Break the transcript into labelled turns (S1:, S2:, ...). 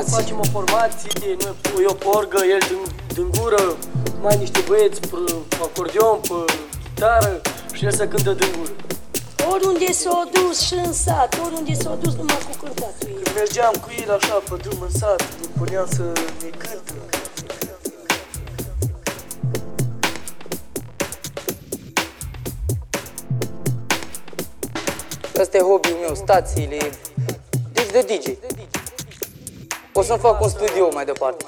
S1: formație.
S2: facem o formație, noi pui o porgă, el din, din gură, mai niște băieți pe acordeon, pe chitară și el să cântă din gură.
S3: Oriunde s-a dus și în sat, oriunde s-a dus numai cu cântatul ei.
S2: Când mergeam cu el așa pe drum în sat, ne puneam să ne cântă.
S1: Asta e hobby-ul meu, stațiile. Deci de DJ. O să-mi fac un studio mai departe.